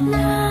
那。